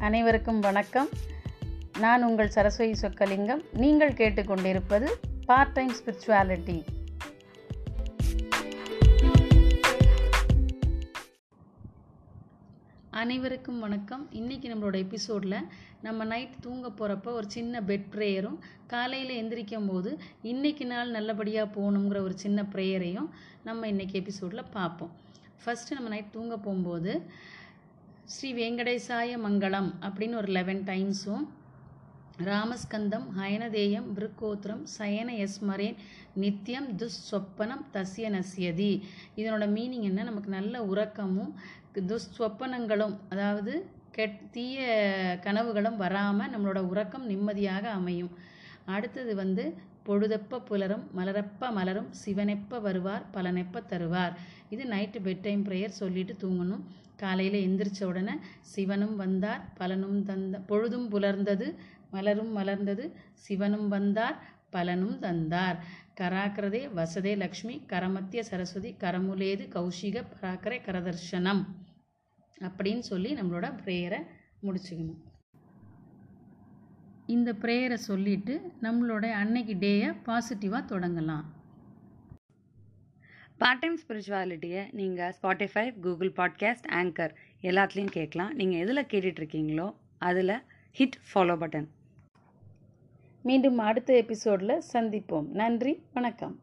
அனைவருக்கும் வணக்கம். நான் உங்கள் சரஸ்வதி சொக்கலிங்கம். நீங்கள் கேட்டுக்கொண்டிருப்பது பார்ட் டைம் ஸ்பிரிச்சுவாலிட்டி அனைவருக்கும் வணக்கம். இன்றைக்கி நம்மளோட எபிசோடில் நம்ம நைட் தூங்க போகிறப்ப ஒரு சின்ன பெட் ப்ரேயரும் காலையில் எந்திரிக்கும் போது இன்றைக்கி நாள் நல்லபடியாக போகணுங்கிற ஒரு சின்ன ப்ரேயரையும் நம்ம இன்றைக்கி எபிசோடில் பார்ப்போம். ஃபஸ்ட்டு நம்ம நைட் தூங்க போகும்போது ஸ்ரீ வெங்கடேசாய மங்களம் அப்படின்னு ஒரு லெவன் டைம்ஸும் ராமஸ்கந்தம் ஹயனதேயம் பிருக்கோத்திரம் சயன எஸ்மரேன் நித்தியம் துஸ்வப்பனம் தசிய நசியதி இதனோட மீனிங் என்ன? நமக்கு நல்ல உறக்கமும் துஸ்வப்பனங்களும் அதாவது கெட் தீய கனவுகளும் வராமல் நம்மளோட உறக்கம் நிம்மதியாக அமையும். அடுத்தது வந்து பொழுதப்ப புலரும் மலரப்ப மலரும் சிவனெப்ப வருவார் பலனெப்ப தருவார். இது நைட்டு பெட் டைம் ப்ரேயர் சொல்லிட்டு தூங்கணும். காலையில் எந்திரிச்ச உடனே சிவனும் வந்தார். பலனும் தந்த பொழுதும் புலர்ந்தது மலரும் மலர்ந்தது. சிவனும் வந்தார் பலனும் தந்தார். கராக்கிரதே வசதே லக்ஷ்மி கரமத்திய சரஸ்வதி கரமுலேது கௌஷிக பராக்கரை கரதர்ஷனம் அப்படின்னு சொல்லி நம்மளோட ப்ரேயரை முடிச்சுக்கணும். இந்த ப்ரேயரை சொல்லிட்டு நம்மளோட அன்னைக்கு டேயை பாசிட்டிவாக தொடங்கலாம். பார்ட் டைம் ஸ்பிரிச்சுவாலிட்டியை நீங்கள் ஸ்பாட்டிஃபை கூகுள் பாட்காஸ்ட் ஆங்கர் எல்லாத்துலேயும் கேட்கலாம். நீங்கள் எதில் கேட்டுட்ருக்கீங்களோ அதில் ஹிட் ஃபாலோ பட்டன் மீண்டும் அடுத்த எபிசோடில் சந்திப்போம். நன்றி வணக்கம்.